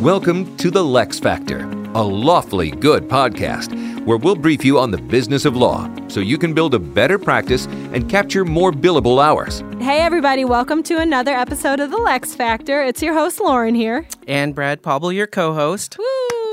Welcome to the LeXFactor, a lawfully good podcast where we'll brief you on the business of law so you can build a better practice and capture more billable hours. Hey, everybody, welcome to another episode of The LeXFactor. It's your host, Lauren, here. And Brad Paubel, your co host.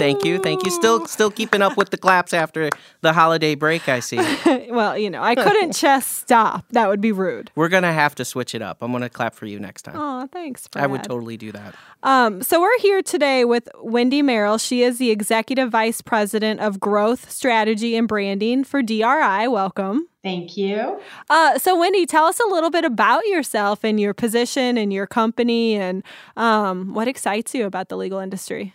Thank you, thank you. Still, still keeping up with the claps after the holiday break. I see. well, you know, I couldn't just stop. That would be rude. We're gonna have to switch it up. I'm gonna clap for you next time. Oh, thanks. Brad. I would totally do that. Um, so we're here today with Wendy Merrill. She is the executive vice president of growth strategy and branding for DRI. Welcome. Thank you. Uh, so, Wendy, tell us a little bit about yourself and your position and your company and um, what excites you about the legal industry.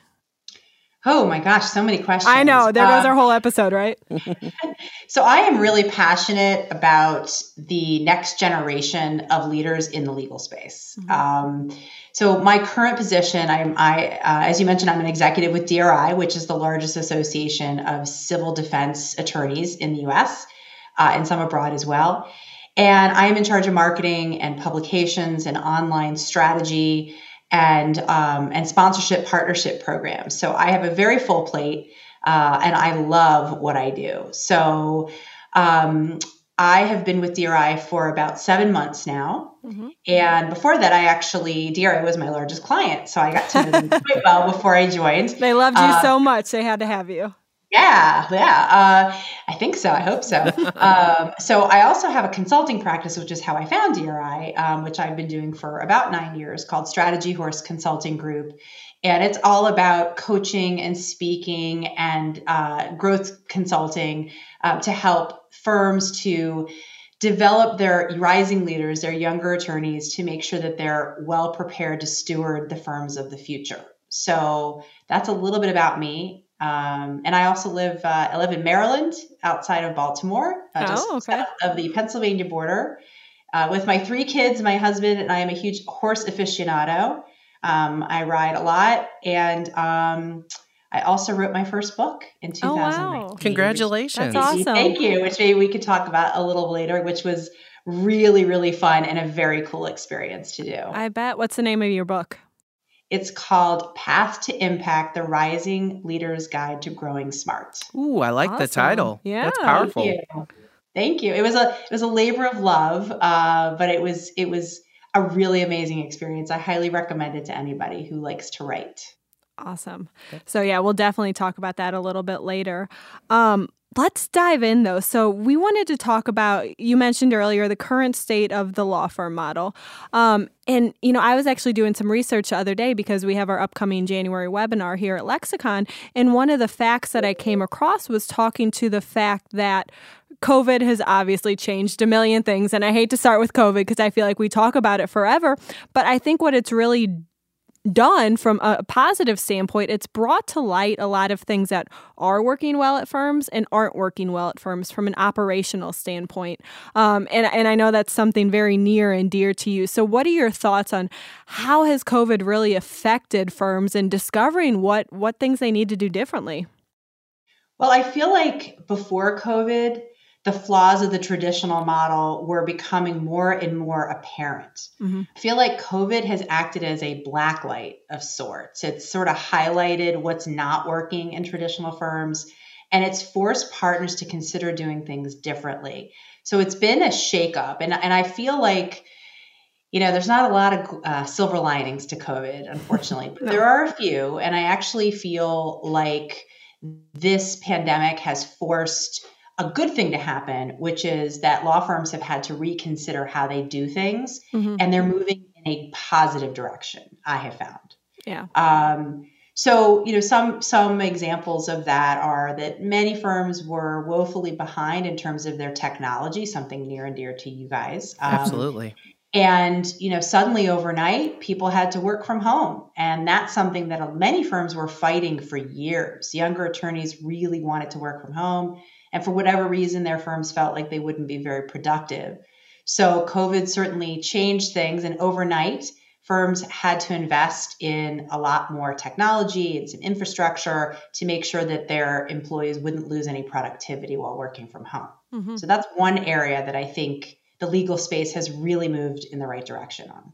Oh my gosh, so many questions. I know. There goes our whole episode, right? so, I am really passionate about the next generation of leaders in the legal space. Mm-hmm. Um, so, my current position, I'm, I, uh, as you mentioned, I'm an executive with DRI, which is the largest association of civil defense attorneys in the US uh, and some abroad as well. And I am in charge of marketing and publications and online strategy and um, and sponsorship partnership programs. So I have a very full plate, uh, and I love what I do. So um, I have been with DRI for about seven months now, mm-hmm. and before that, I actually DRI was my largest client, so I got to know them quite well before I joined. They loved you uh, so much; they had to have you. Yeah, yeah. Uh, I think so. I hope so. um, so I also have a consulting practice, which is how I found DRI, um, which I've been doing for about nine years, called Strategy Horse Consulting Group. And it's all about coaching and speaking and uh, growth consulting uh, to help firms to develop their rising leaders, their younger attorneys, to make sure that they're well prepared to steward the firms of the future. So that's a little bit about me. Um, and I also live uh, I live in Maryland, outside of Baltimore, uh, just oh, okay. south of the Pennsylvania border, uh, with my three kids, my husband, and I am a huge horse aficionado. Um, I ride a lot, and um, I also wrote my first book in 2019. Oh, wow. Congratulations! That's awesome. Thank you. Which maybe we could talk about a little later, which was really really fun and a very cool experience to do. I bet. What's the name of your book? It's called Path to Impact The Rising Leader's Guide to Growing Smart. Ooh, I like awesome. the title. Yeah. That's powerful. Thank you. Thank you. It was a it was a labor of love, uh, but it was it was a really amazing experience. I highly recommend it to anybody who likes to write. Awesome. So yeah, we'll definitely talk about that a little bit later. Um, Let's dive in though. So, we wanted to talk about, you mentioned earlier, the current state of the law firm model. Um, and, you know, I was actually doing some research the other day because we have our upcoming January webinar here at Lexicon. And one of the facts that I came across was talking to the fact that COVID has obviously changed a million things. And I hate to start with COVID because I feel like we talk about it forever. But I think what it's really done from a positive standpoint, it's brought to light a lot of things that are working well at firms and aren't working well at firms from an operational standpoint. Um, and, and I know that's something very near and dear to you. So, what are your thoughts on how has COVID really affected firms in discovering what, what things they need to do differently? Well, I feel like before COVID, the flaws of the traditional model were becoming more and more apparent. Mm-hmm. I feel like COVID has acted as a black light of sorts. It's sort of highlighted what's not working in traditional firms and it's forced partners to consider doing things differently. So it's been a shakeup. And, and I feel like, you know, there's not a lot of uh, silver linings to COVID, unfortunately, but no. there are a few. And I actually feel like this pandemic has forced a good thing to happen, which is that law firms have had to reconsider how they do things mm-hmm. and they're moving in a positive direction, I have found. Yeah. Um, so, you know, some some examples of that are that many firms were woefully behind in terms of their technology, something near and dear to you guys. Um, Absolutely. And, you know, suddenly overnight, people had to work from home. And that's something that many firms were fighting for years. Younger attorneys really wanted to work from home and for whatever reason, their firms felt like they wouldn't be very productive. So COVID certainly changed things. And overnight, firms had to invest in a lot more technology and some infrastructure to make sure that their employees wouldn't lose any productivity while working from home. Mm-hmm. So that's one area that I think the legal space has really moved in the right direction on.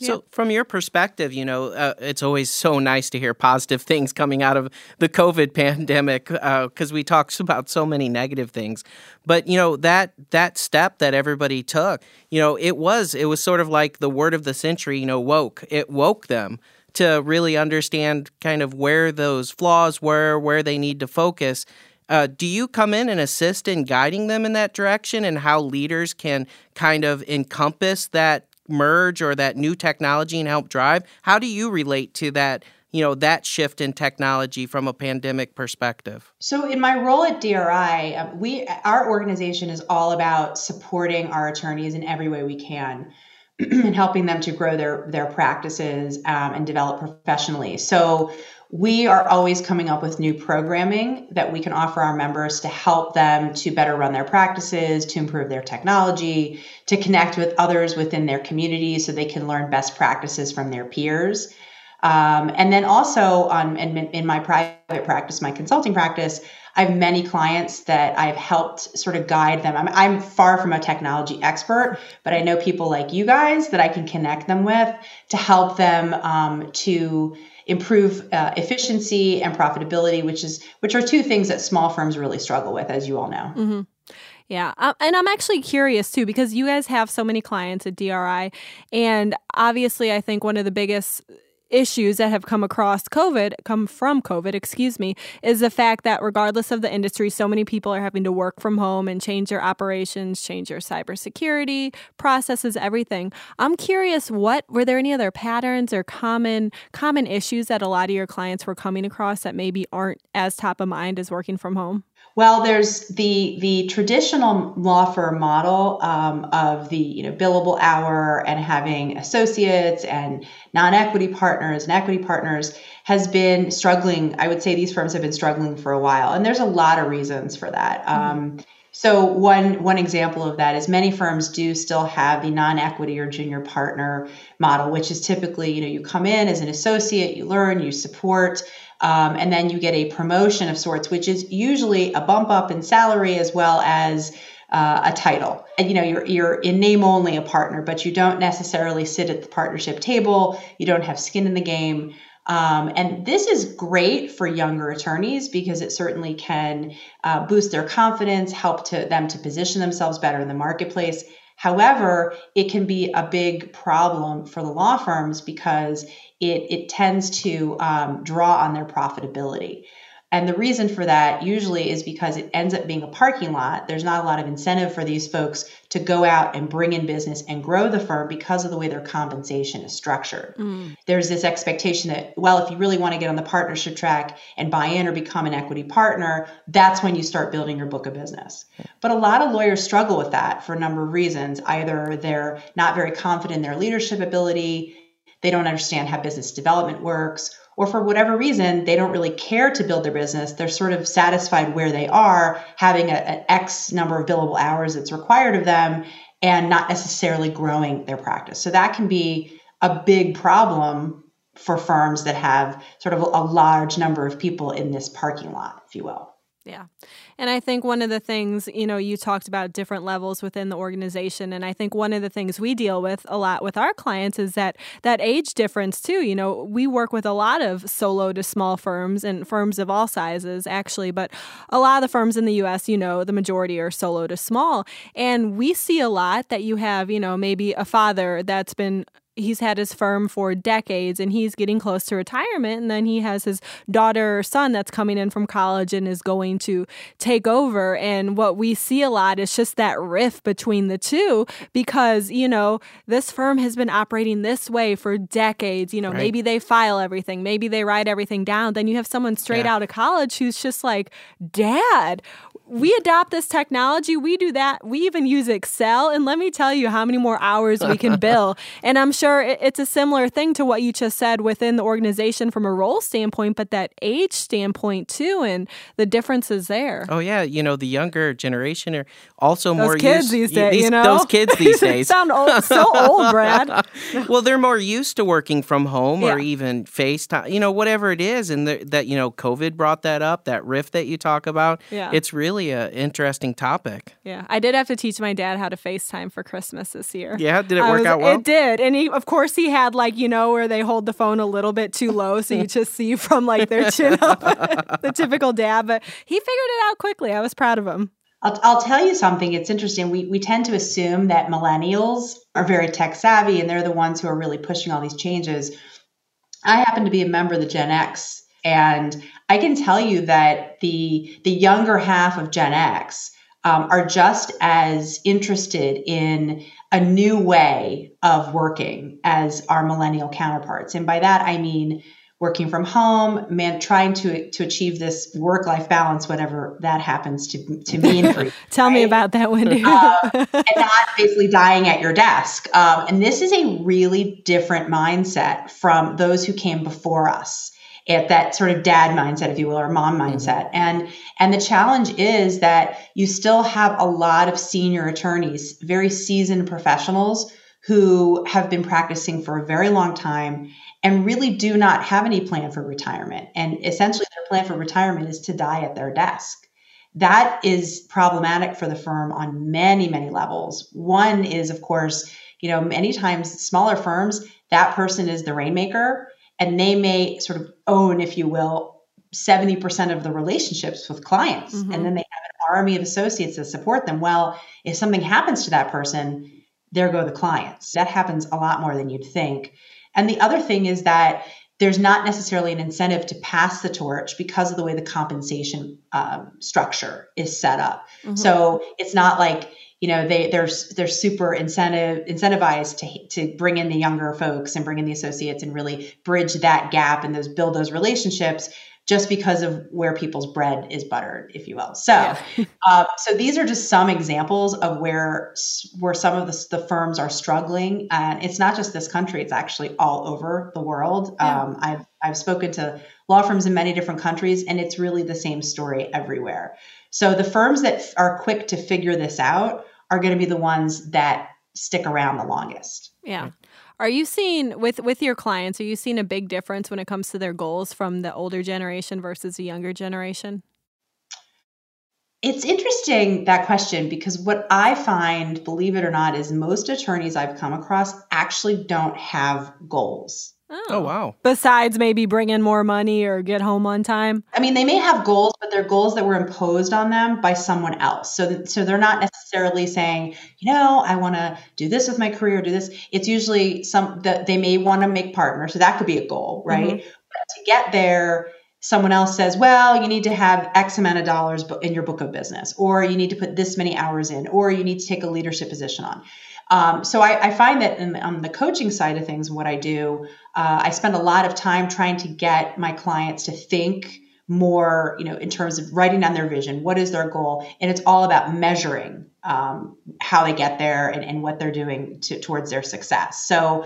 So, from your perspective, you know, uh, it's always so nice to hear positive things coming out of the COVID pandemic because uh, we talk about so many negative things. But you know that that step that everybody took, you know, it was it was sort of like the word of the century. You know, woke. It woke them to really understand kind of where those flaws were, where they need to focus. Uh, do you come in and assist in guiding them in that direction and how leaders can kind of encompass that merge or that new technology and help drive. How do you relate to that? You know that shift in technology from a pandemic perspective. So, in my role at DRI, um, we our organization is all about supporting our attorneys in every way we can and helping them to grow their their practices um, and develop professionally. So we are always coming up with new programming that we can offer our members to help them to better run their practices, to improve their technology, to connect with others within their community so they can learn best practices from their peers. Um, and then also on in, in my private practice, my consulting practice, I have many clients that I've helped sort of guide them. I'm, I'm far from a technology expert, but I know people like you guys that I can connect them with to help them um, to improve uh, efficiency and profitability, which is which are two things that small firms really struggle with, as you all know. Mm-hmm. Yeah. Um, and I'm actually curious too, because you guys have so many clients at DRI. And obviously, I think one of the biggest issues that have come across COVID, come from COVID, excuse me, is the fact that regardless of the industry, so many people are having to work from home and change their operations, change their cybersecurity processes, everything. I'm curious, what were there any other patterns or common common issues that a lot of your clients were coming across that maybe aren't as top of mind as working from home? Well, there's the the traditional law firm model um, of the you know billable hour and having associates and non-equity partners and equity partners has been struggling. I would say these firms have been struggling for a while, and there's a lot of reasons for that. Mm-hmm. Um, so one one example of that is many firms do still have the non-equity or junior partner model, which is typically you know you come in as an associate, you learn, you support. Um, and then you get a promotion of sorts, which is usually a bump up in salary as well as uh, a title. And you know, you're you're in name only a partner, but you don't necessarily sit at the partnership table. You don't have skin in the game. Um, and this is great for younger attorneys because it certainly can uh, boost their confidence, help to them to position themselves better in the marketplace. However, it can be a big problem for the law firms because it, it tends to um, draw on their profitability. And the reason for that usually is because it ends up being a parking lot. There's not a lot of incentive for these folks to go out and bring in business and grow the firm because of the way their compensation is structured. Mm. There's this expectation that, well, if you really want to get on the partnership track and buy in or become an equity partner, that's when you start building your book of business. But a lot of lawyers struggle with that for a number of reasons. Either they're not very confident in their leadership ability, they don't understand how business development works, or for whatever reason, they don't really care to build their business. They're sort of satisfied where they are, having an X number of billable hours that's required of them, and not necessarily growing their practice. So that can be a big problem for firms that have sort of a large number of people in this parking lot, if you will. Yeah. And I think one of the things, you know, you talked about different levels within the organization and I think one of the things we deal with a lot with our clients is that that age difference too. You know, we work with a lot of solo to small firms and firms of all sizes actually, but a lot of the firms in the US, you know, the majority are solo to small. And we see a lot that you have, you know, maybe a father that's been he's had his firm for decades and he's getting close to retirement and then he has his daughter or son that's coming in from college and is going to take over and what we see a lot is just that rift between the two because you know this firm has been operating this way for decades you know right. maybe they file everything maybe they write everything down then you have someone straight yeah. out of college who's just like dad we adopt this technology we do that we even use excel and let me tell you how many more hours we can bill and i'm sure it's a similar thing to what you just said within the organization from a role standpoint, but that age standpoint too, and the differences there. Oh yeah, you know the younger generation are also those more kids used, these days. These, you know those kids these days sound old, so old, Brad. well, they're more used to working from home yeah. or even FaceTime, you know, whatever it is, and the, that you know, COVID brought that up, that rift that you talk about. Yeah. it's really really an interesting topic. Yeah, I did have to teach my dad how to FaceTime for Christmas this year. Yeah, did it work was, out well? It did, and he, of course, he had like you know where they hold the phone a little bit too low, so you just see from like their chin up, the typical dad. But he figured it out quickly. I was proud of him. I'll, I'll tell you something. It's interesting. We, we tend to assume that millennials are very tech savvy and they're the ones who are really pushing all these changes. I happen to be a member of the Gen X, and I can tell you that the the younger half of Gen X um, are just as interested in a new way of working as our millennial counterparts. And by that I mean working from home, man, trying to to achieve this work life balance, whatever that happens to to mean for you. Tell right? me about that, Wendy. uh, and not basically dying at your desk. Um, and this is a really different mindset from those who came before us at that sort of dad mindset if you will or mom mm-hmm. mindset and and the challenge is that you still have a lot of senior attorneys very seasoned professionals who have been practicing for a very long time and really do not have any plan for retirement. And essentially, their plan for retirement is to die at their desk. That is problematic for the firm on many, many levels. One is, of course, you know, many times smaller firms, that person is the rainmaker, and they may sort of own, if you will, 70% of the relationships with clients. Mm-hmm. And then they have an army of associates that support them. Well, if something happens to that person, there go the clients. That happens a lot more than you'd think. And the other thing is that there's not necessarily an incentive to pass the torch because of the way the compensation um, structure is set up. Mm-hmm. So it's not like you know they they're they're super incentive incentivized to to bring in the younger folks and bring in the associates and really bridge that gap and those build those relationships just because of where people's bread is buttered, if you will. So, yeah. uh, so these are just some examples of where where some of the, the, firms are struggling, and it's not just this country; it's actually all over the world. Yeah. Um, I've I've spoken to law firms in many different countries, and it's really the same story everywhere. So, the firms that are quick to figure this out are going to be the ones that stick around the longest. Yeah. Are you seeing with with your clients? Are you seeing a big difference when it comes to their goals from the older generation versus the younger generation? It's interesting that question because what I find, believe it or not, is most attorneys I've come across actually don't have goals. Oh. oh. wow. Besides maybe bring in more money or get home on time. I mean, they may have goals, but they're goals that were imposed on them by someone else. So that, so they're not necessarily saying, you know, I want to do this with my career, do this. It's usually some that they may want to make partners. So that could be a goal, right? Mm-hmm. But to get there, someone else says, well, you need to have X amount of dollars in your book of business, or you need to put this many hours in, or you need to take a leadership position on. Um, so I, I, find that in, on the coaching side of things, what I do, uh, I spend a lot of time trying to get my clients to think more, you know, in terms of writing down their vision. What is their goal? And it's all about measuring um, how they get there and, and what they're doing to, towards their success. So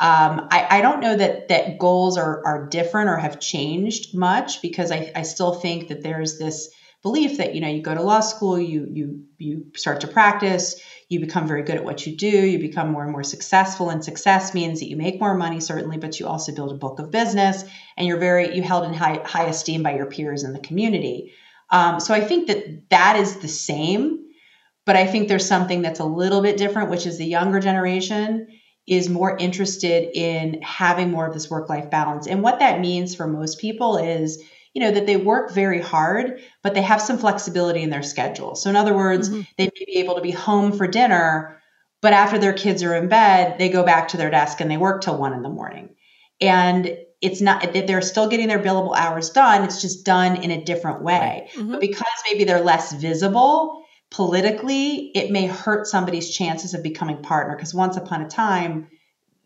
um, I, I, don't know that that goals are are different or have changed much because I, I still think that there's this belief that you know you go to law school, you you you start to practice, you become very good at what you do, you become more and more successful, and success means that you make more money certainly, but you also build a book of business, and you're very you held in high high esteem by your peers in the community. Um, so I think that that is the same, but I think there's something that's a little bit different, which is the younger generation is more interested in having more of this work life balance, and what that means for most people is you know that they work very hard but they have some flexibility in their schedule so in other words mm-hmm. they may be able to be home for dinner but after their kids are in bed they go back to their desk and they work till one in the morning and it's not that they're still getting their billable hours done it's just done in a different way mm-hmm. but because maybe they're less visible politically it may hurt somebody's chances of becoming partner because once upon a time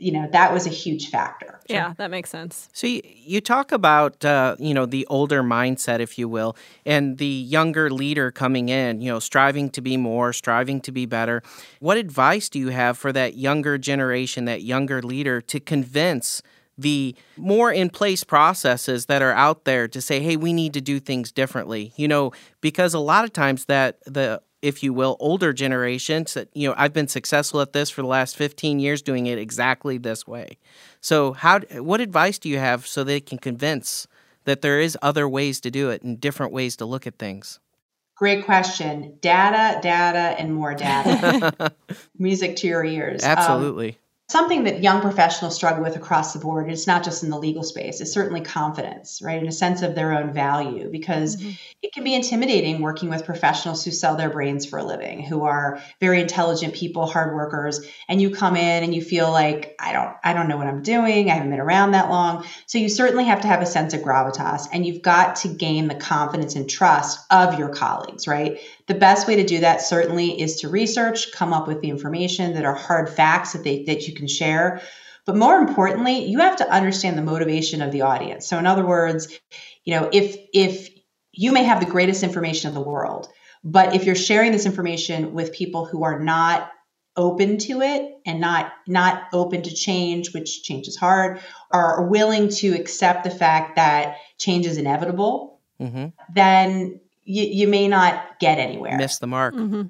you know that was a huge factor. Yeah that makes sense. So you, you talk about uh, you know the older mindset if you will and the younger leader coming in you know striving to be more striving to be better. What advice do you have for that younger generation that younger leader to convince the more in place processes that are out there to say hey we need to do things differently you know because a lot of times that the if you will, older generations that, you know, I've been successful at this for the last 15 years doing it exactly this way. So, how, what advice do you have so they can convince that there is other ways to do it and different ways to look at things? Great question. Data, data, and more data. Music to your ears. Um, Absolutely. Um, something that young professionals struggle with across the board it's not just in the legal space it's certainly confidence right in a sense of their own value because mm-hmm. it can be intimidating working with professionals who sell their brains for a living who are very intelligent people hard workers and you come in and you feel like i don't i don't know what i'm doing i haven't been around that long so you certainly have to have a sense of gravitas and you've got to gain the confidence and trust of your colleagues right the best way to do that certainly is to research, come up with the information that are hard facts that they that you can share. But more importantly, you have to understand the motivation of the audience. So in other words, you know, if if you may have the greatest information in the world, but if you're sharing this information with people who are not open to it and not not open to change which change is hard are willing to accept the fact that change is inevitable mm-hmm. then you, you may not get anywhere. Miss the mark. Mm-hmm.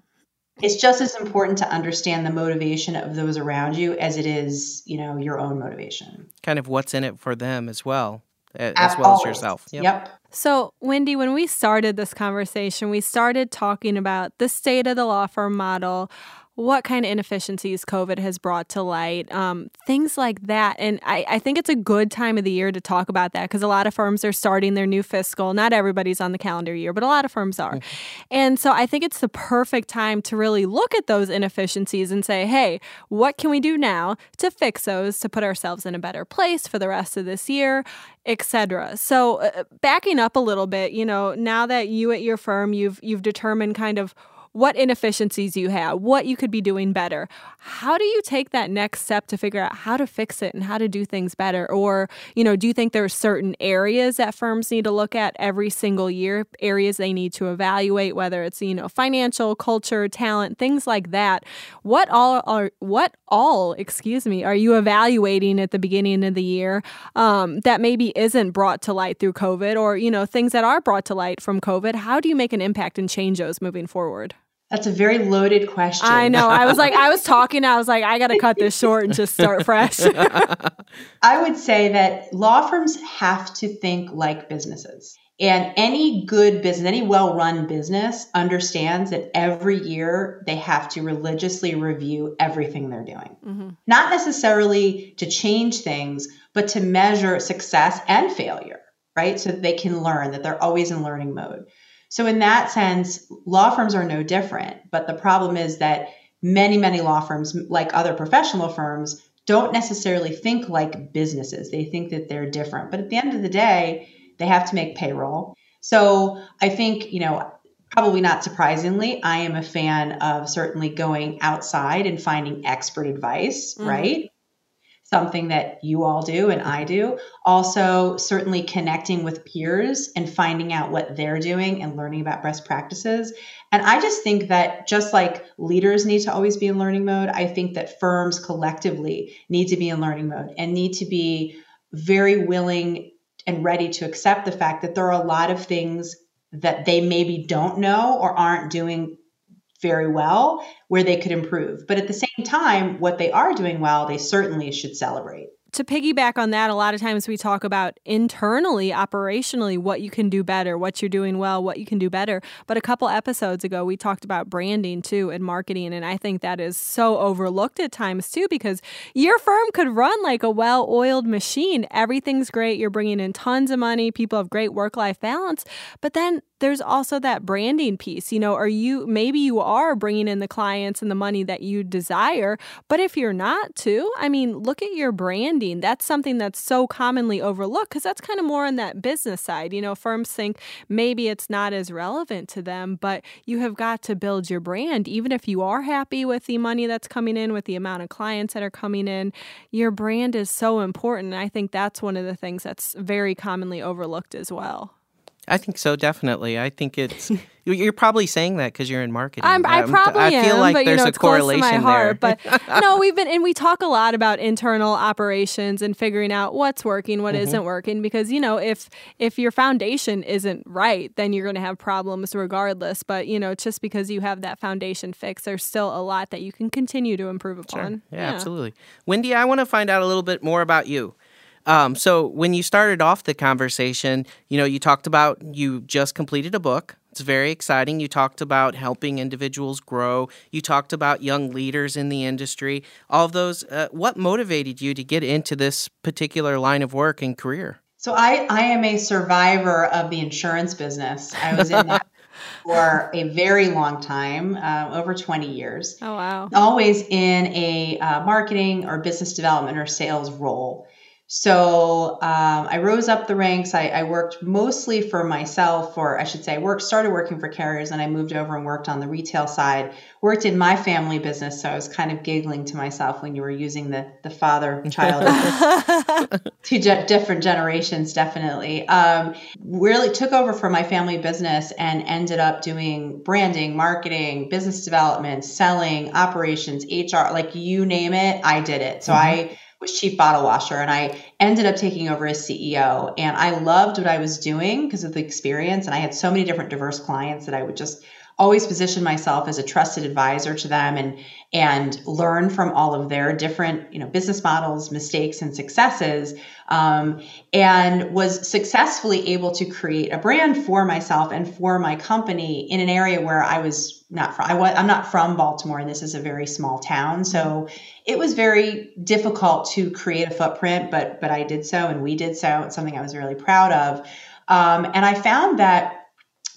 It's just as important to understand the motivation of those around you as it is, you know, your own motivation. Kind of what's in it for them as well, as well as yourself. Yep. yep. So, Wendy, when we started this conversation, we started talking about the state of the law firm model, what kind of inefficiencies COVID has brought to light, um, things like that. And I, I, think it's a good time of the year to talk about that because a lot of firms are starting their new fiscal. Not everybody's on the calendar year, but a lot of firms are. And so I think it's the perfect time to really look at those inefficiencies and say, hey, what can we do now to fix those to put ourselves in a better place for the rest of this year? etc. So uh, backing up a little bit, you know, now that you at your firm you've you've determined kind of what inefficiencies you have, what you could be doing better. How do you take that next step to figure out how to fix it and how to do things better? Or, you know, do you think there are certain areas that firms need to look at every single year, areas they need to evaluate, whether it's, you know, financial, culture, talent, things like that? What all are, what all, excuse me, are you evaluating at the beginning of the year um, that maybe isn't brought to light through COVID or, you know, things that are brought to light from COVID? How do you make an impact and change those moving forward? That's a very loaded question. I know. I was like, I was talking. I was like, I got to cut this short and just start fresh. I would say that law firms have to think like businesses. And any good business, any well run business understands that every year they have to religiously review everything they're doing. Mm-hmm. Not necessarily to change things, but to measure success and failure, right? So that they can learn, that they're always in learning mode. So, in that sense, law firms are no different. But the problem is that many, many law firms, like other professional firms, don't necessarily think like businesses. They think that they're different. But at the end of the day, they have to make payroll. So, I think, you know, probably not surprisingly, I am a fan of certainly going outside and finding expert advice, mm-hmm. right? Something that you all do and I do. Also, certainly connecting with peers and finding out what they're doing and learning about best practices. And I just think that just like leaders need to always be in learning mode, I think that firms collectively need to be in learning mode and need to be very willing and ready to accept the fact that there are a lot of things that they maybe don't know or aren't doing very well where they could improve. But at the same time, what they are doing well, they certainly should celebrate to piggyback on that, a lot of times we talk about internally, operationally, what you can do better, what you're doing well, what you can do better. But a couple episodes ago, we talked about branding too and marketing. And I think that is so overlooked at times too, because your firm could run like a well oiled machine. Everything's great. You're bringing in tons of money. People have great work life balance. But then there's also that branding piece. You know, are you maybe you are bringing in the clients and the money that you desire, but if you're not too, I mean, look at your branding. That's something that's so commonly overlooked because that's kind of more on that business side. You know, firms think maybe it's not as relevant to them, but you have got to build your brand. Even if you are happy with the money that's coming in, with the amount of clients that are coming in, your brand is so important. I think that's one of the things that's very commonly overlooked as well. I think so, definitely. I think it's you're probably saying that because you're in marketing. I'm, I probably I feel am, like but, there's you know, a correlation my heart, there. But no, we've been and we talk a lot about internal operations and figuring out what's working, what mm-hmm. not working. Because you know, if if your foundation isn't right, then you're going to have problems regardless. But you know, just because you have that foundation fixed, there's still a lot that you can continue to improve upon. Sure. Yeah, yeah, absolutely. Wendy, I want to find out a little bit more about you. Um, so when you started off the conversation, you know, you talked about you just completed a book It's very exciting. You talked about helping individuals grow. You talked about young leaders in the industry. All of those. Uh, what motivated you to get into this particular line of work and career? So I, I am a survivor of the insurance business. I was in that for a very long time, uh, over 20 years. Oh, wow. Always in a uh, marketing or business development or sales role. So um, I rose up the ranks. I, I, worked mostly for myself, or I should say, I worked started working for carriers, and I moved over and worked on the retail side. Worked in my family business, so I was kind of giggling to myself when you were using the the father child. two ge- different generations, definitely. Um, really took over for my family business and ended up doing branding, marketing, business development, selling, operations, HR, like you name it, I did it. So mm-hmm. I was chief bottle washer and I ended up taking over as CEO. And I loved what I was doing because of the experience. And I had so many different diverse clients that I would just always position myself as a trusted advisor to them and and learn from all of their different you know business models mistakes and successes um, and was successfully able to create a brand for myself and for my company in an area where i was not from I was, i'm not from baltimore and this is a very small town. So it was very difficult to create a footprint but but i did so and we did so. It's something i was really proud of. Um, and i found that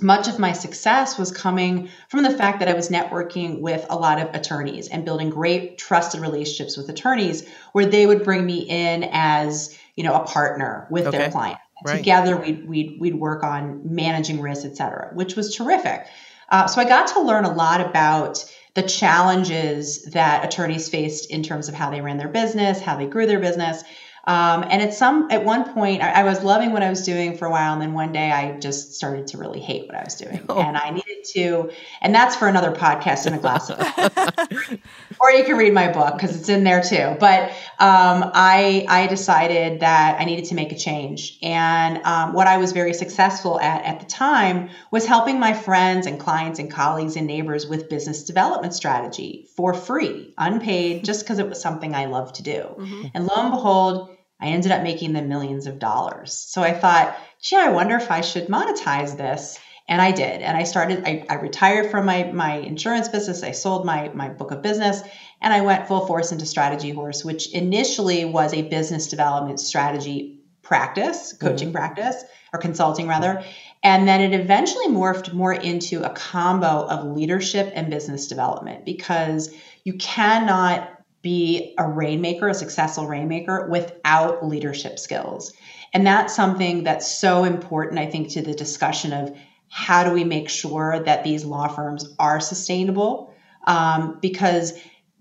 much of my success was coming from the fact that I was networking with a lot of attorneys and building great trusted relationships with attorneys where they would bring me in as, you know, a partner with okay. their client. Right. Together we'd, we'd, we'd work on managing risk, et cetera, which was terrific. Uh, so I got to learn a lot about the challenges that attorneys faced in terms of how they ran their business, how they grew their business, um, and at some at one point, I, I, was loving what I was doing for a while, and then one day I just started to really hate what I was doing, oh. and I needed to. And that's for another podcast and a glass of. or you can read my book because it's in there too. But um, I I decided that I needed to make a change, and um, what I was very successful at at the time was helping my friends and clients and colleagues and neighbors with business development strategy for free, unpaid, just because it was something I loved to do. Mm-hmm. And lo and behold I ended up making them millions of dollars. So I thought, gee, I wonder if I should monetize this. And I did. And I started, I, I retired from my, my insurance business. I sold my, my book of business and I went full force into Strategy Horse, which initially was a business development strategy practice, coaching mm-hmm. practice, or consulting rather. And then it eventually morphed more into a combo of leadership and business development because you cannot be a rainmaker, a successful rainmaker without leadership skills. And that's something that's so important, I think, to the discussion of how do we make sure that these law firms are sustainable? Um, because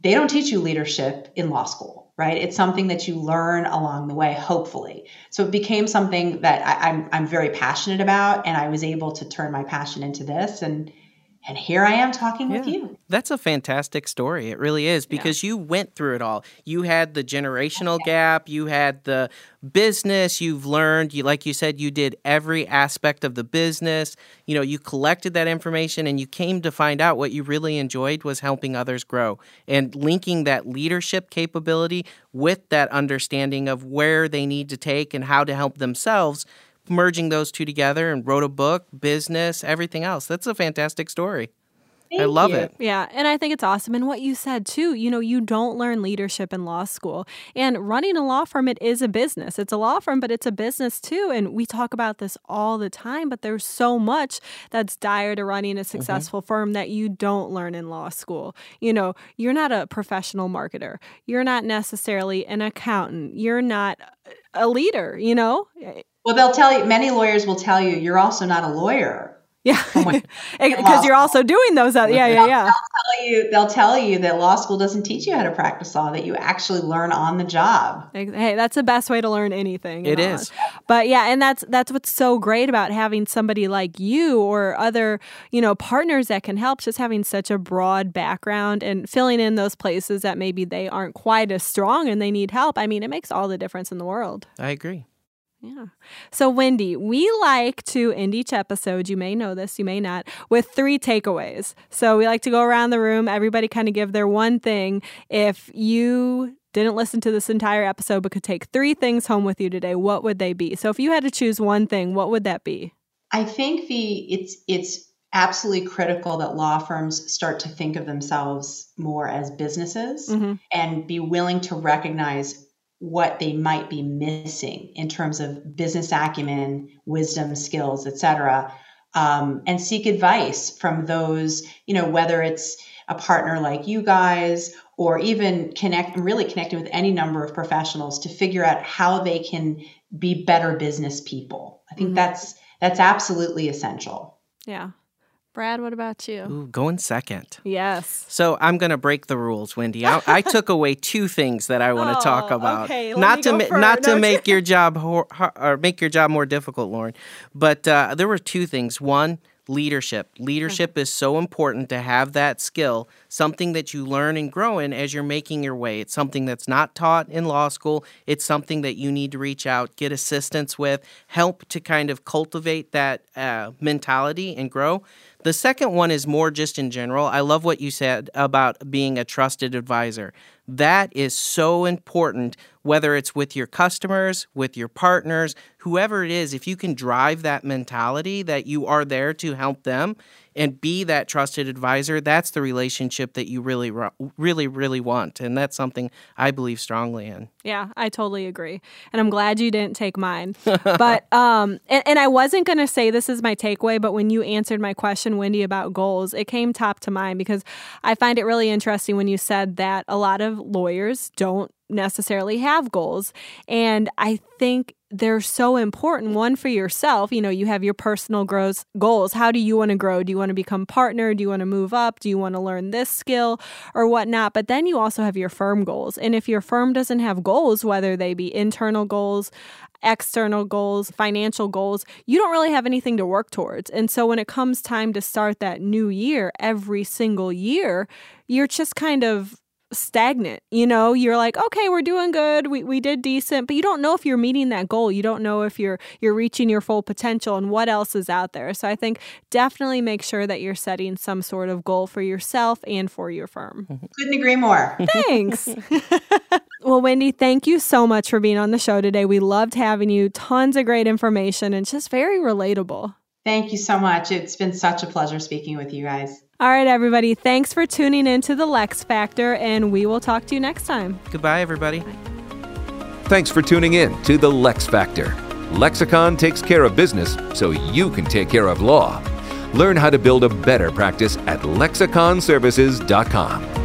they don't teach you leadership in law school, right? It's something that you learn along the way, hopefully. So it became something that I, I'm, I'm very passionate about, and I was able to turn my passion into this. And and here I am talking yeah. with you. That's a fantastic story. It really is because yeah. you went through it all. You had the generational okay. gap, you had the business, you've learned, you like you said you did every aspect of the business. You know, you collected that information and you came to find out what you really enjoyed was helping others grow and linking that leadership capability with that understanding of where they need to take and how to help themselves merging those two together and wrote a book, business, everything else. That's a fantastic story. Thank I love you. it. Yeah. And I think it's awesome. And what you said too, you know, you don't learn leadership in law school. And running a law firm, it is a business. It's a law firm, but it's a business too. And we talk about this all the time, but there's so much that's dire to running a mm-hmm. successful mm-hmm. firm that you don't learn in law school. You know, you're not a professional marketer, you're not necessarily an accountant, you're not a leader, you know? Well, they'll tell you, many lawyers will tell you, you're also not a lawyer. Yeah, because you're also doing those. Uh, other, yeah, yeah, yeah. They'll tell you. They'll tell you that law school doesn't teach you how to practice law. That you actually learn on the job. Hey, that's the best way to learn anything. It is. But yeah, and that's that's what's so great about having somebody like you or other you know partners that can help. Just having such a broad background and filling in those places that maybe they aren't quite as strong and they need help. I mean, it makes all the difference in the world. I agree. Yeah. So, Wendy, we like to end each episode, you may know this, you may not, with three takeaways. So, we like to go around the room, everybody kind of give their one thing. If you didn't listen to this entire episode but could take three things home with you today, what would they be? So, if you had to choose one thing, what would that be? I think the it's it's absolutely critical that law firms start to think of themselves more as businesses mm-hmm. and be willing to recognize what they might be missing in terms of business acumen, wisdom, skills, etc., um, and seek advice from those, you know, whether it's a partner like you guys or even connect really connecting with any number of professionals to figure out how they can be better business people. I think mm-hmm. that's that's absolutely essential. Yeah. Brad, what about you? Ooh, going second. Yes. So I'm going to break the rules, Wendy. I, I, took away two things that I want to oh, talk about. Okay, not to ma- not to make your job or make your job more difficult, Lauren. But uh, there were two things. One, leadership. Leadership is so important to have that skill, something that you learn and grow in as you're making your way. It's something that's not taught in law school. It's something that you need to reach out, get assistance with, help to kind of cultivate that uh, mentality and grow. The second one is more just in general. I love what you said about being a trusted advisor. That is so important, whether it's with your customers, with your partners, whoever it is. If you can drive that mentality that you are there to help them, and be that trusted advisor, that's the relationship that you really, really, really want. And that's something I believe strongly in. Yeah, I totally agree. And I'm glad you didn't take mine. but, um, and, and I wasn't going to say this is my takeaway, but when you answered my question, Wendy, about goals, it came top to mind because I find it really interesting when you said that a lot of lawyers don't necessarily have goals. And I think they're so important. One for yourself, you know, you have your personal growth goals. How do you want to grow? Do you want to become partner? Do you want to move up? Do you want to learn this skill or whatnot? But then you also have your firm goals. And if your firm doesn't have goals, whether they be internal goals, external goals, financial goals, you don't really have anything to work towards. And so when it comes time to start that new year, every single year, you're just kind of stagnant. You know, you're like, okay, we're doing good. We, we did decent, but you don't know if you're meeting that goal. You don't know if you're you're reaching your full potential and what else is out there. So I think definitely make sure that you're setting some sort of goal for yourself and for your firm. Couldn't agree more. Thanks. well, Wendy, thank you so much for being on the show today. We loved having you. Tons of great information and just very relatable. Thank you so much. It's been such a pleasure speaking with you guys. All right, everybody. Thanks for tuning in to the LeXFactor, and we will talk to you next time. Goodbye, everybody. Bye. Thanks for tuning in to the LeXFactor. Lexicon takes care of business so you can take care of law. Learn how to build a better practice at lexiconservices.com.